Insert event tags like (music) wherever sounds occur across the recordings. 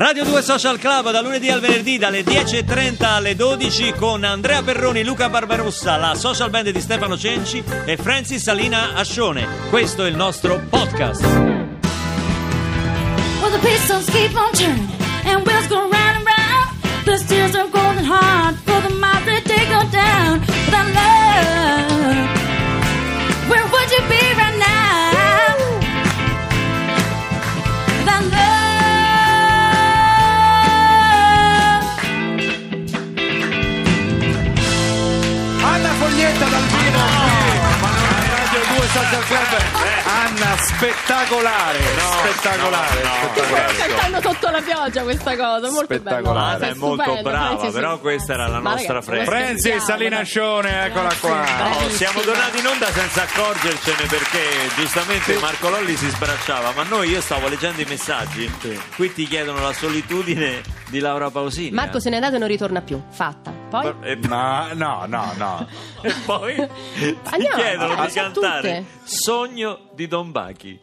Radio 2 Social Club da lunedì al venerdì dalle 10.30 alle 12 con Andrea Perroni, Luca Barbarossa, la social band di Stefano Cenci e Francis Salina Ascione. Questo è il nostro podcast. Well, the pistons keep on turning, and wheels go round and round. The steers are golden hard for the that they go down. Without love, Spettacolare spettacolare spettacolare cantando sotto la pioggia questa cosa, molto Spettacolare. bella. Anna è molto Stupendo, brava, Francis, però questa era la nostra ragazzi, Francis. Francis scherziamo, Salina dai. Ascione eccola qua Bravissima. Oh, siamo tornati in onda senza accorgercene perché giustamente Marco Lolli si sbracciava, ma noi io stavo leggendo i messaggi. Qui ti chiedono la solitudine di Laura Pausini. Marco se n'è andato e non ritorna più, fatta. Poi E, no no no no (laughs) e poi ti Andiamo, chiedono eh, di cantare tutte. Sogno di Don Bachi.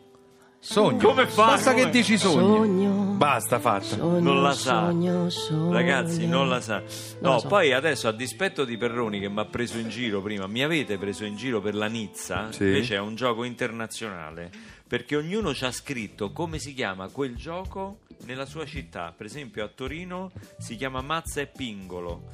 sogno Come fa? basta Come? che dici sogno Sogno. basta fatta Sogno, Non la sa. Sogno, sogno. Ragazzi, non la sa. No, lo so. poi adesso a dispetto di Perroni che mi ha preso in giro prima, mi avete preso in giro per la Nizza, Sì. invece è un gioco internazionale, perché ognuno ci ha scritto come si chiama quel gioco nella sua città. Per esempio a Torino si chiama Mazza e Pingolo.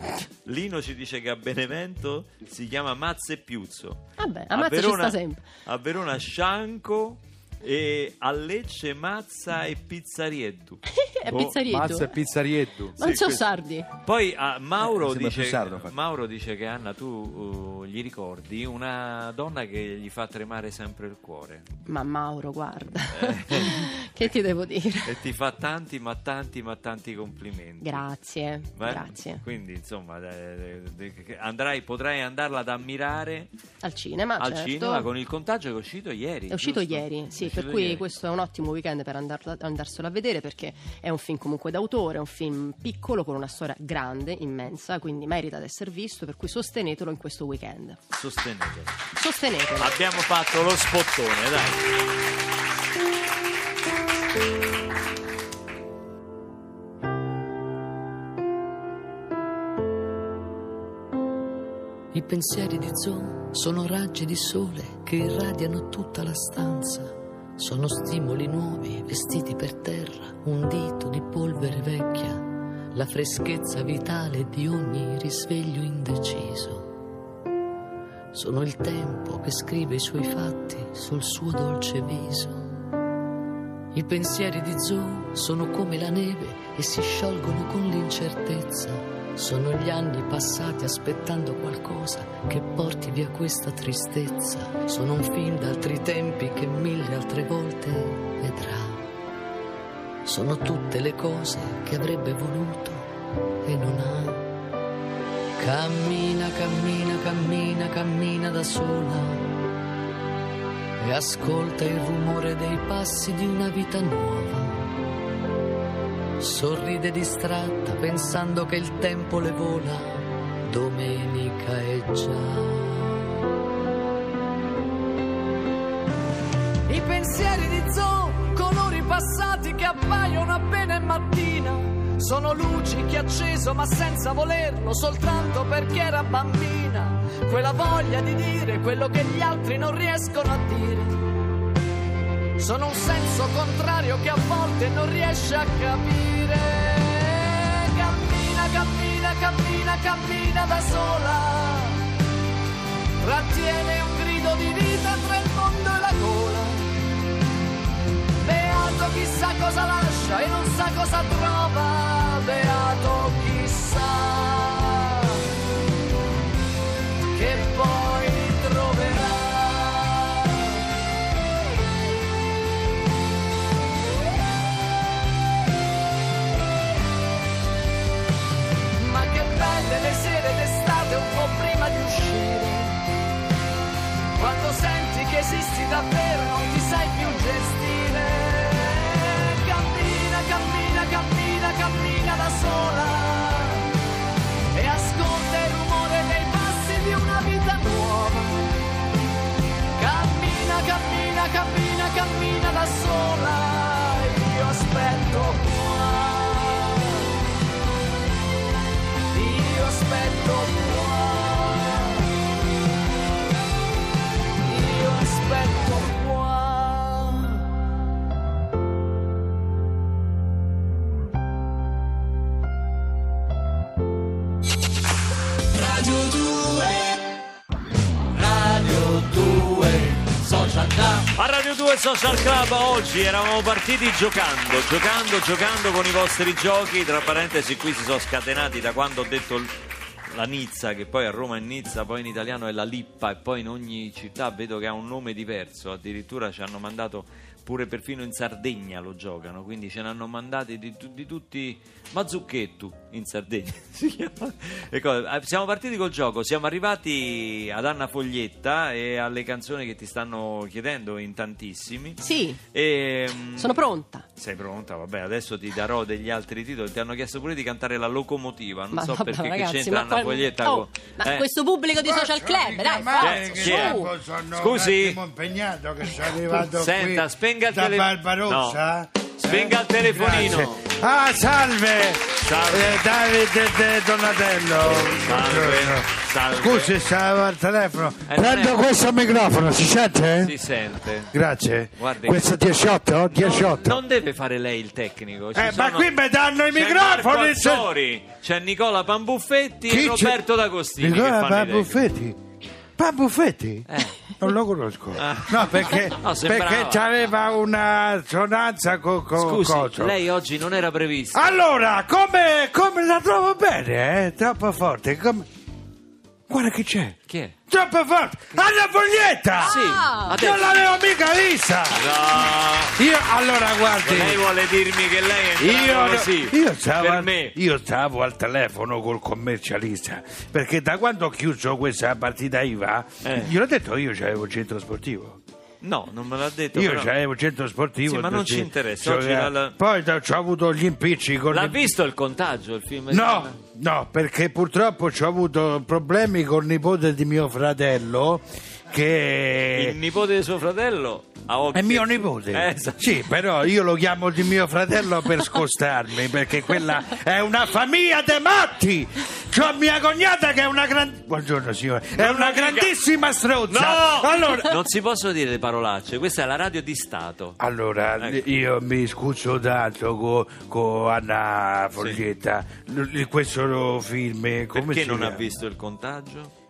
Lino ci dice che a Benevento si chiama Mazza e Piuzzo. Vabbè, a Mazza ci sta sempre. A Verona Scianco e a Lecce Mazza e Pizzarietto. (laughs) È Boh, pizzarietto. mazza e pizzarietto Non Sì, so questo. sardi. Poi a Mauro, Eh, sembra dice, più sardo, infatti. Mauro dice che Anna tu uh, gli ricordi una donna che gli fa tremare sempre il cuore Ma Mauro, guarda. (laughs) Che ti devo dire? e ti fa tanti ma tanti ma tanti complimenti. Grazie, Beh, grazie. Quindi insomma eh, eh, eh, andrai, potrai andarla ad ammirare Al cinema, al certo. cinema con il contagio che è uscito ieri. È uscito giusto? ieri, sì, È per uscito cui ieri. questo è un ottimo weekend per andarla- andarselo a vedere perché è un film comunque d'autore, è un film piccolo con una storia grande, immensa, quindi merita di essere visto, per cui sostenetelo in questo weekend. Sostenetelo. Sostenetelo. Abbiamo fatto lo spottone, dai. I pensieri di Zoe sono raggi di sole che irradiano tutta la stanza. Sono stimoli nuovi vestiti per terra, un dito di polvere vecchia, la freschezza vitale di ogni risveglio indeciso. Sono il tempo che scrive i suoi fatti sul suo dolce viso. I pensieri di Zoe sono come la neve e si sciolgono con l'incertezza. Sono gli anni passati aspettando qualcosa che porti via questa tristezza. Sono un film d'altri tempi che mille altre volte vedrà. Sono tutte le cose che avrebbe voluto e non ha. Cammina, cammina, cammina, cammina da sola e ascolta il rumore dei passi di una vita nuova. Sorride distratta pensando che il tempo le vola, domenica è già. I pensieri di Zoe, colori passati che appaiono appena è mattina. Sono luci che ha acceso ma senza volerlo, soltanto perché era bambina. Quella voglia di dire quello che gli altri non riescono a dire. Sono un senso contrario che a volte non riesce a capire. Cammina, cammina, cammina, cammina da sola. Trattiene un grido di vita tra il mondo e la gola. Beato chissà cosa lascia e non sa cosa trova. Beato prima di uscire. Quando senti che esisti davvero non ti sai più gestire. Cammina, cammina, cammina, cammina da sola. E ascolta il rumore dei passi di una vita nuova. Cammina, cammina, cammina, cammina da sola. Io aspetto qua. Io aspetto qua. 2 Social Club oggi eravamo partiti giocando, giocando, giocando con i vostri giochi. Tra parentesi, qui si sono scatenati da quando ho detto la Nizza, che poi a Roma è Nizza, poi in italiano è la Lippa, e poi in ogni città vedo che ha un nome diverso. Addirittura ci hanno mandato pure perfino in Sardegna lo giocano, quindi ce ne hanno mandati di, di tutti. Mazzucchettu in Sardegna (laughs) si chiama. E cosa- eh, Siamo partiti col gioco, siamo arrivati ad Anna Foglietta e alle canzoni che ti stanno chiedendo in tantissimi. Sì, E, mm, sono pronta. Sei pronta? Vabbè, adesso ti darò degli altri titoli. Ti hanno chiesto pure di cantare la locomotiva. Non Ma so vabbè, perché che ragazzi, c'entra Anna qual- Foglietta. Oh, con- ma eh, questo pubblico di social club, dai, forza, su. Scusi? un impegnato che sono arrivato Senta, qui spenga il da tele- Barbarossa No. Spenga il telefonino. Grazie. ah salve, Salve. Eh, Davide De Donatello Salve. Buongiorno. Salve. scusi stavo al telefono Eh, non prendo è- questo microfono si sente? Si sente. grazie Guardi. questo 18? 18 Non deve fare lei il tecnico. ci eh, ma sono- qui mi danno i C'è microfoni Azzori, c'è Nicola Pambuffetti Chi e c'è? Roberto D'Agostini. che Nicola fanno i tecnici. Pabuffetti Pabuffetti? Eh. Non lo conosco. Ah. No, perché, (laughs) No, perché aveva una sonanza con co, Scusi, coso. lei oggi non era previsto. Allora, come, come la trovo bene, eh? Troppo forte. Come... Guarda che c'è. Chi è? Troppo forte. Anna Foglietta! Sì, Ah. adesso. Non l'avevo mica vista! No, Io, allora, guardi. lei vuole dirmi che lei è Io, così. io stavo per me. io stavo al telefono col commercialista perché da quando ho chiuso questa partita IVA, Eh. gliel'ho detto io c'avevo il centro sportivo. No, non me l'ha detto. Io però. c'avevo il centro sportivo. Sì, ma non ci interessa, cioè, oggi la- Poi ho avuto gli impicci con L'ha i- visto il contagio, il film? No, no, perché purtroppo ho avuto problemi col nipote di mio fratello che Il nipote di suo fratello ha occhi. è mio nipote. Eh, esatto. Sì, però io lo chiamo di mio fratello per scostarmi, perché quella è una famiglia de matti. C'ho mia cognata che è una gran... Buongiorno signore. È Non una grandissima strozza. No! Allora... Non si possono dire le parolacce, questa è la radio di Stato. Allora, Ecco. io mi scuso tanto con Anna Foglietta. L- questo film, come Perché non ha visto il contagio?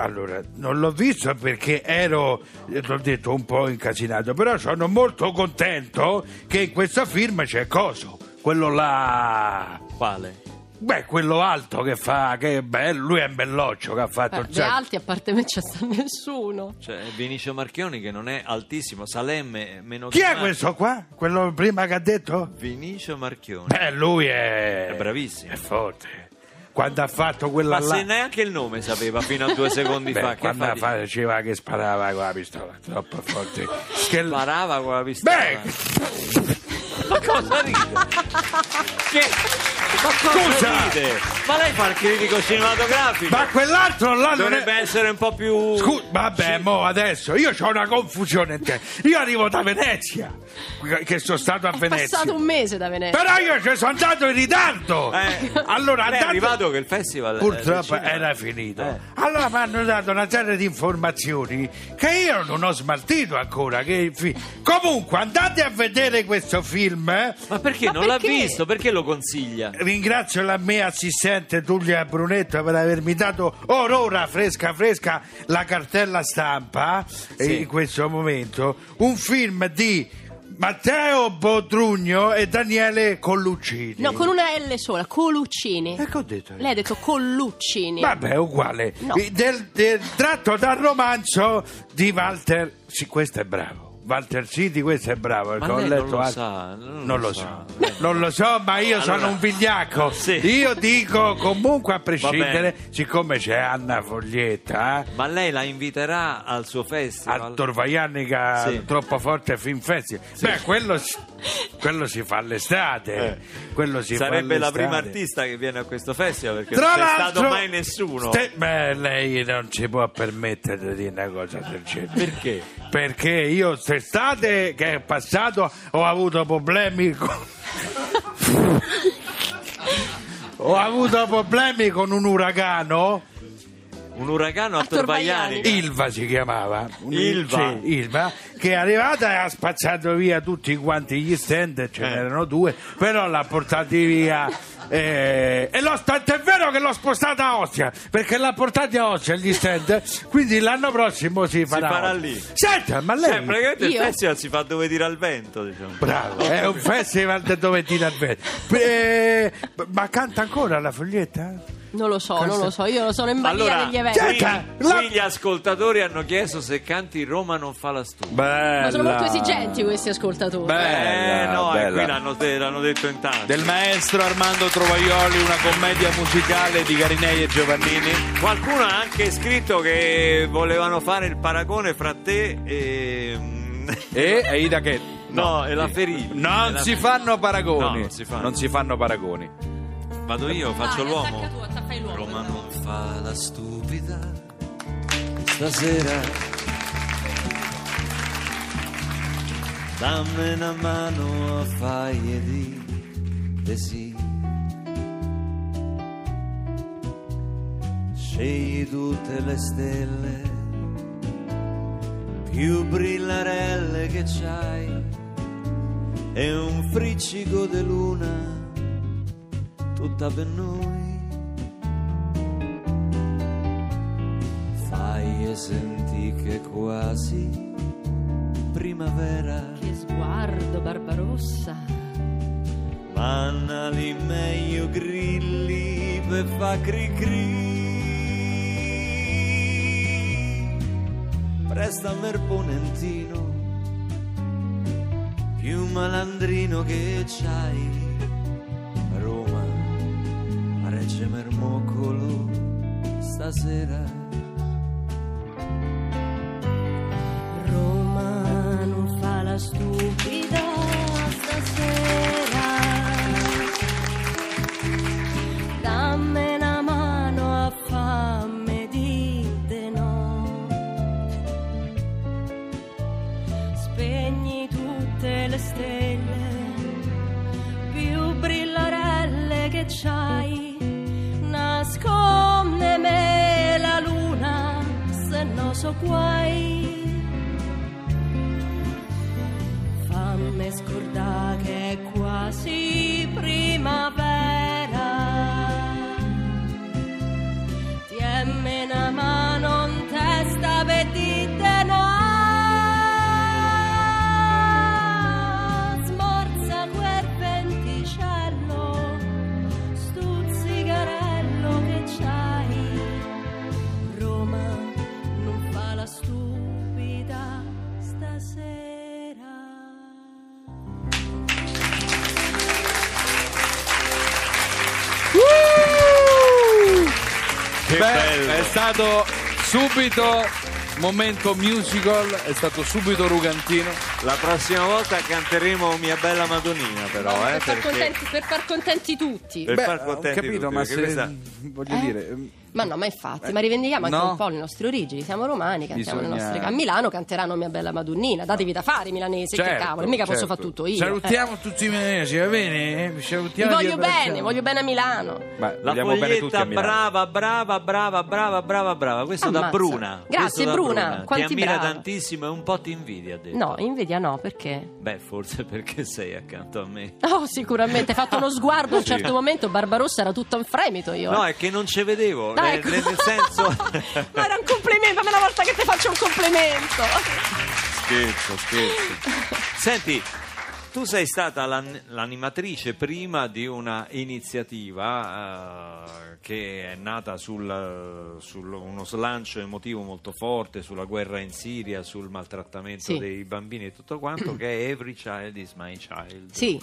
Allora, non l'ho visto perché ero, eh, l'ho detto, un po' incasinato, però sono molto contento che in questo film c'è Coso, quello là... Quale? Beh, quello alto che fa, che è bello, lui è un belloccio che ha fatto Eh, un di sacco. alti a parte me c'è sta (laughs) nessuno. Cioè, Vinicio Marchioni che non è altissimo, Salem è meno Chi è questo qua? Quello prima che ha detto? Vinicio Marchioni. Beh, lui è... È bravissimo. È forte. Quando ha fatto quella Ma là... se neanche il nome sapeva fino a due (laughs) secondi Beh, fa, che quando fa faceva che sparava con la pistola, troppo forte. Che- sparava con la pistola. Beh, Ma cosa ride? Che... Ma cosa Scusa! ride? Ma lei fa il critico cinematografico? ma quell'altro là non è... Dovrebbe essere un po' più... Scusa, vabbè, mo adesso io ho una confusione in te. Io arrivo da Venezia, che sono stato a È Venezia. passato un mese da Venezia. Però io ci sono andato in ritardo. Eh, Allora, lei è andando- arrivato che il festival... eh, Purtroppo era finito. Eh. Allora mi hanno dato una serie di informazioni che io non ho smaltito ancora. che fi- Comunque, andate a vedere questo film. eh. Ma perché Ma non l'ha perché? visto? Perché lo consiglia? Ringrazio la mia assistente Tullia Brunetto per avermi dato orora fresca fresca la cartella stampa eh, Sì. in questo momento. Un film di Matteo Bodrugno e Daniele Colluccini. No, con una L sola, Coluccini. E che ho detto? Lei ha detto Colluccini. Vabbè, è uguale. No. Eh, Del, del- tratto dal romanzo di Walter. Sì, questo è bravo. Walter City, questo è bravo. perché ho lei letto non lo altro- sa, non Non lo lo sa. so. Non lo so, ma io Allora- sono un vigliacco. Sì. Io dico comunque a prescindere, siccome c'è Anna Foglietta, eh, Ma lei la inviterà al suo al festival? Torvaianica Sì. troppo forte film festival. Beh, quello, si- (laughs) quello si fa all'estate. Quello si fa Eh. Sarebbe la all'estate. prima artista che viene a questo festival perché Tra non c'è l'altro, stato mai nessuno. ste- beh, lei non si può permettere di dire una cosa del genere. Perché? Perché io quest'estate che è passato ho avuto problemi con... (laughs) ho avuto problemi con un uragano Un uragano a A. Torvaiani. Ilva si chiamava. Ilva. Sì, Ilva, che è arrivata e ha spazzato via tutti quanti gli stand, ce Eh. n'erano due, però l'ha portati via. eh, e lo stand è vero che l'ho spostata a Ostia perché l'ha portati a Ostia gli stand quindi l'anno prossimo si farà, farà a Ostia. lì. senta ma lei Cioè, praticamente il Io? festival si fa dove tira il vento, diciamo. bravo è un festival dove tira il vento Eh, ma canta ancora la foglietta? Non lo so, non lo so, io sono in balia Allora, degli eventi. Qui, Cerca, la- qui gli ascoltatori hanno chiesto se canti Roma non fa la stufa. Bella. Ma sono molto esigenti questi ascoltatori. Bella, eh no, eh, bella. qui l'hanno, l'hanno detto in tanti. Del maestro Armando Trovaioli, una commedia musicale di Garinei e Giovannini. Qualcuno ha anche scritto che volevano fare il paragone fra te e... E (laughs) Aida che. No, e la Ferini. Non la si fanno paragoni. No, non si fanno. Non si fanno paragoni. Vado io, faccio Vai, l'uomo. Attacca l'uomo. Roma non fa la stupida stasera. Dammi una mano a faglie di de sì. Scegli tutte le stelle più brillarelle che c'hai e un friccico di luna tutta per noi. Senti che quasi primavera, Che sguardo, Barbarossa. mannali meglio grilli per fa cri cri. Prestami il ponentino, più malandrino che c'hai. Roma, a Reggio Mermocolo, stasera. Beh, è stato subito momento musical, è stato subito rugantino. La prossima volta canteremo Mia bella Madonnina, però, eh, per, far perché contenti, per far contenti tutti. per Beh, far ho contenti capito, tutti, ma se questa- voglio Eh? dire, ehm, Ma no, ma infatti, ma rivendichiamo anche no. un po' le nostre origini. Siamo romani, cantiamo le Bisogna- nostre. A Milano canteranno Mia bella Madonnina. Datevi da fare, i milanesi. che certo, cavolo, mica posso certo. fare tutto io. salutiamo tutti i milanesi va bene? Eh. Vi Salutiamo voglio di bene, voglio bene a Milano. beh, La foglietta brava, brava, brava, brava, brava, brava. Questo da Ammazza. Bruna. Grazie, da Bruna. Ti Quanti ammira brava. tantissimo e un po' ti invidia, detto. No, invidia no, perché? Beh, forse perché sei accanto a me. (laughs) Oh, sicuramente. Hai fatto uno sguardo a un Sì. certo momento. Barbarossa era tutto un fremito io. No, eh. è che non ci vedevo. Dai, nel, ecco. nel senso. (laughs) Ma era un complimento, fammi una volta che ti faccio un complimento. scherzo, scherzo. Senti, tu sei stata l'an- l'animatrice prima di una iniziativa eh, che è nata sul- uno slancio emotivo molto forte sulla guerra in Siria, sul maltrattamento Sì. dei bambini e tutto quanto, che è Every Child is My Child. Sì.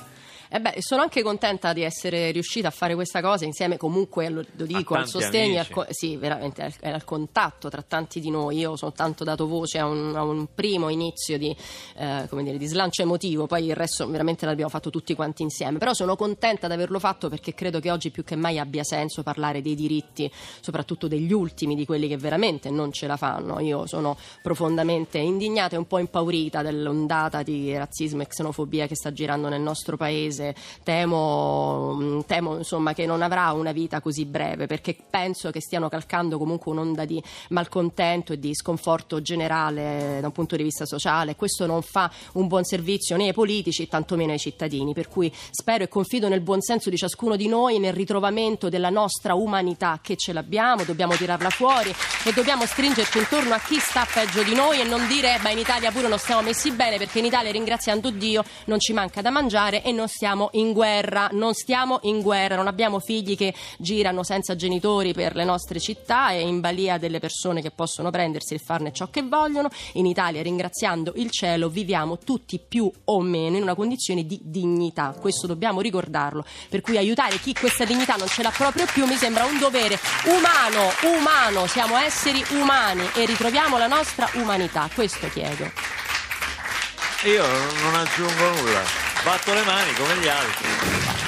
E beh, sono anche contenta di essere riuscita a fare questa cosa insieme comunque, lo, lo dico, al sostegno, al, sì, veramente al, al contatto tra tanti di noi. Io ho soltanto dato voce a un, a un primo inizio di, eh, come dire, di slancio emotivo, poi il resto veramente l'abbiamo fatto tutti quanti insieme. Però sono contenta di averlo fatto perché credo che oggi più che mai abbia senso parlare dei diritti, soprattutto degli ultimi, di quelli che veramente non ce la fanno. Io sono profondamente indignata e un po' impaurita dell'ondata di razzismo e xenofobia che sta girando nel nostro paese paese, temo, mm, temo insomma, che non avrà una vita così breve perché penso che stiano calcando comunque un'onda di malcontento e di sconforto generale da un punto di vista sociale. Questo non fa un buon servizio né ai politici, tantomeno ai cittadini. Per cui spero e confido nel buon senso di ciascuno di noi, nel ritrovamento della nostra umanità che ce l'abbiamo, dobbiamo tirarla fuori e dobbiamo stringerci intorno a chi sta peggio di noi e non dire "Eh, ma in Italia pure non stiamo messi bene perché in Italia ringraziando Dio non ci manca da mangiare e non stiamo in guerra, non stiamo in guerra, non abbiamo figli che girano senza genitori per le nostre città e in balia delle persone che possono prendersi e farne ciò che vogliono. In Italia ringraziando il cielo viviamo tutti più o meno in una condizione di dignità, questo dobbiamo ricordarlo, per cui aiutare chi questa dignità non ce l'ha proprio più mi sembra un dovere umano, umano, siamo esseri umani e ritroviamo la nostra umanità, questo chiedo. Io non aggiungo nulla, batto le mani come gli altri.